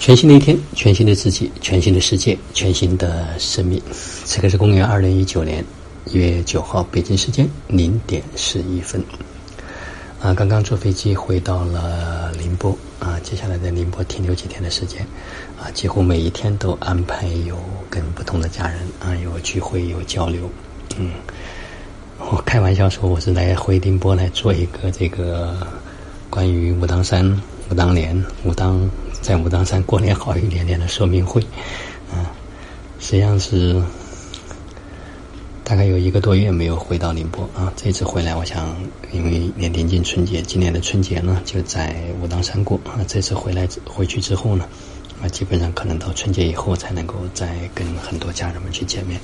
全新的一天，全新的自己，全新的世界，全新的生命。此刻是公元二零一九年一月九号，北京时间零点十一分。啊，刚刚坐飞机回到了宁波啊，接下来在宁波停留几天的时间啊，几乎每一天都安排有跟不同的家人啊有聚会有交流。嗯，我开玩笑说我是来回宁波来做一个这个关于武当山、武当年、武当。在武当山过年好一点点的说明会，啊，实际上是大概有一个多月没有回到宁波啊。这次回来，我想因为年临近春节，今年的春节呢就在武当山过啊。这次回来回去之后呢，啊，基本上可能到春节以后才能够再跟很多家人们去见面，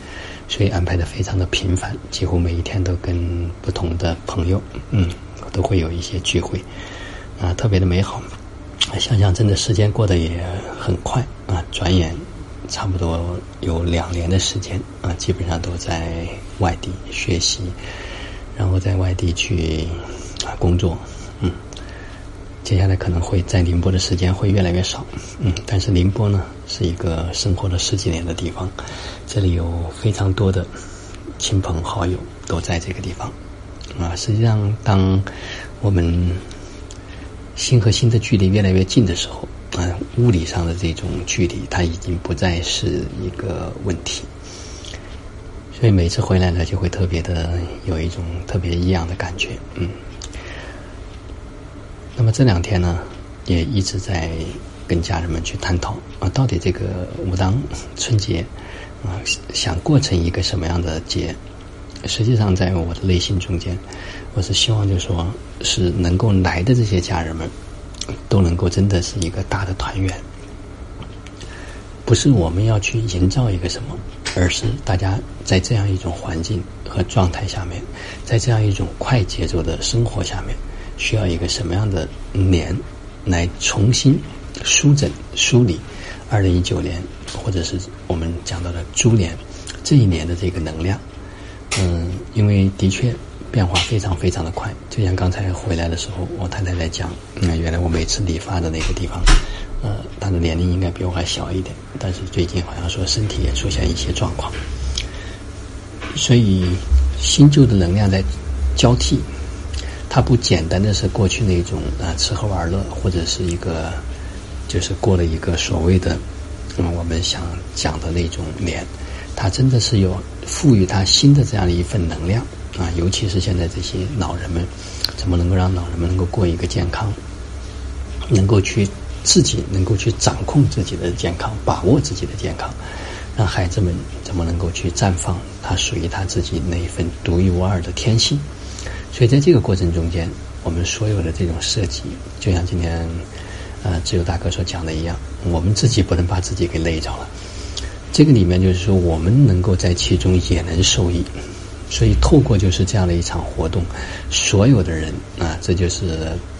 所以安排的非常的频繁，几乎每一天都跟不同的朋友，嗯，都会有一些聚会，啊，特别的美好。想想，真的时间过得也很快啊！转眼差不多有两年的时间啊，基本上都在外地学习，然后在外地去啊工作。嗯，接下来可能会在宁波的时间会越来越少。嗯，但是宁波呢是一个生活了十几年的地方，这里有非常多的亲朋好友都在这个地方啊。实际上，当我们心和心的距离越来越近的时候，啊，物理上的这种距离，它已经不再是一个问题。所以每次回来呢，就会特别的有一种特别异样的感觉，嗯。那么这两天呢，也一直在跟家人们去探讨啊，到底这个武当春节啊，想过成一个什么样的节？实际上，在我的内心中间，我是希望，就是说是能够来的这些家人们，都能够真的是一个大的团圆。不是我们要去营造一个什么，而是大家在这样一种环境和状态下面，在这样一种快节奏的生活下面，需要一个什么样的年，来重新梳整、梳理二零一九年，或者是我们讲到的猪年这一年的这个能量。嗯，因为的确变化非常非常的快，就像刚才回来的时候，我太太在讲，嗯，原来我每次理发的那个地方，呃，她的年龄应该比我还小一点，但是最近好像说身体也出现一些状况，所以新旧的能量在交替，它不简单的是过去那种啊吃喝玩乐，或者是一个就是过了一个所谓的嗯我们想讲的那种年。他真的是有赋予他新的这样的一份能量啊！尤其是现在这些老人们，怎么能够让老人们能够过一个健康，能够去自己能够去掌控自己的健康，把握自己的健康，让孩子们怎么能够去绽放他属于他自己那一份独一无二的天性？所以在这个过程中间，我们所有的这种设计，就像今天呃自由大哥所讲的一样，我们自己不能把自己给累着了。这个里面就是说，我们能够在其中也能受益，所以透过就是这样的一场活动，所有的人啊，这就是《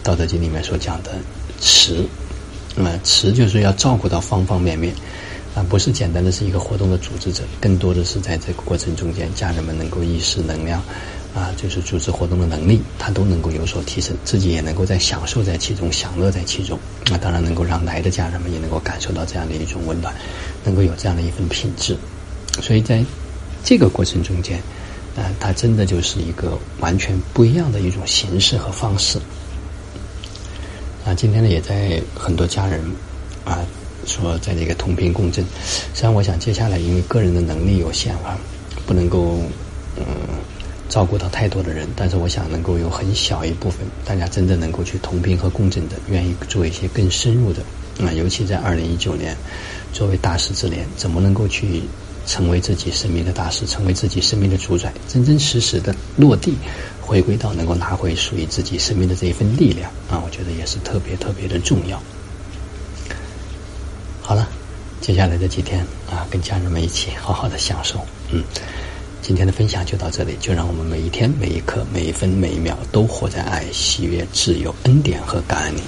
道德经》里面所讲的慈，啊，慈就是要照顾到方方面面，啊，不是简单的是一个活动的组织者，更多的是在这个过程中间，家人们能够意识能量。啊，就是组织活动的能力，他都能够有所提升，自己也能够在享受在其中，享乐在其中。那当然能够让来的家人们也能够感受到这样的一种温暖，能够有这样的一份品质。所以在这个过程中间，啊，它真的就是一个完全不一样的一种形式和方式。啊，今天呢，也在很多家人啊说在这个同频共振。实际上，我想接下来因为个人的能力有限啊，不能够嗯。照顾到太多的人，但是我想能够有很小一部分大家真的能够去同频和共振的，愿意做一些更深入的啊，尤其在二零一九年，作为大师之年，怎么能够去成为自己生命的大师，成为自己生命的主宰，真真实实的落地，回归到能够拿回属于自己生命的这一份力量啊，我觉得也是特别特别的重要。接下来的几天啊，跟家人们一起好好的享受，嗯。今天的分享就到这里，就让我们每一天、每一刻、每一分、每一秒都活在爱、喜悦、自由、恩典和感恩里。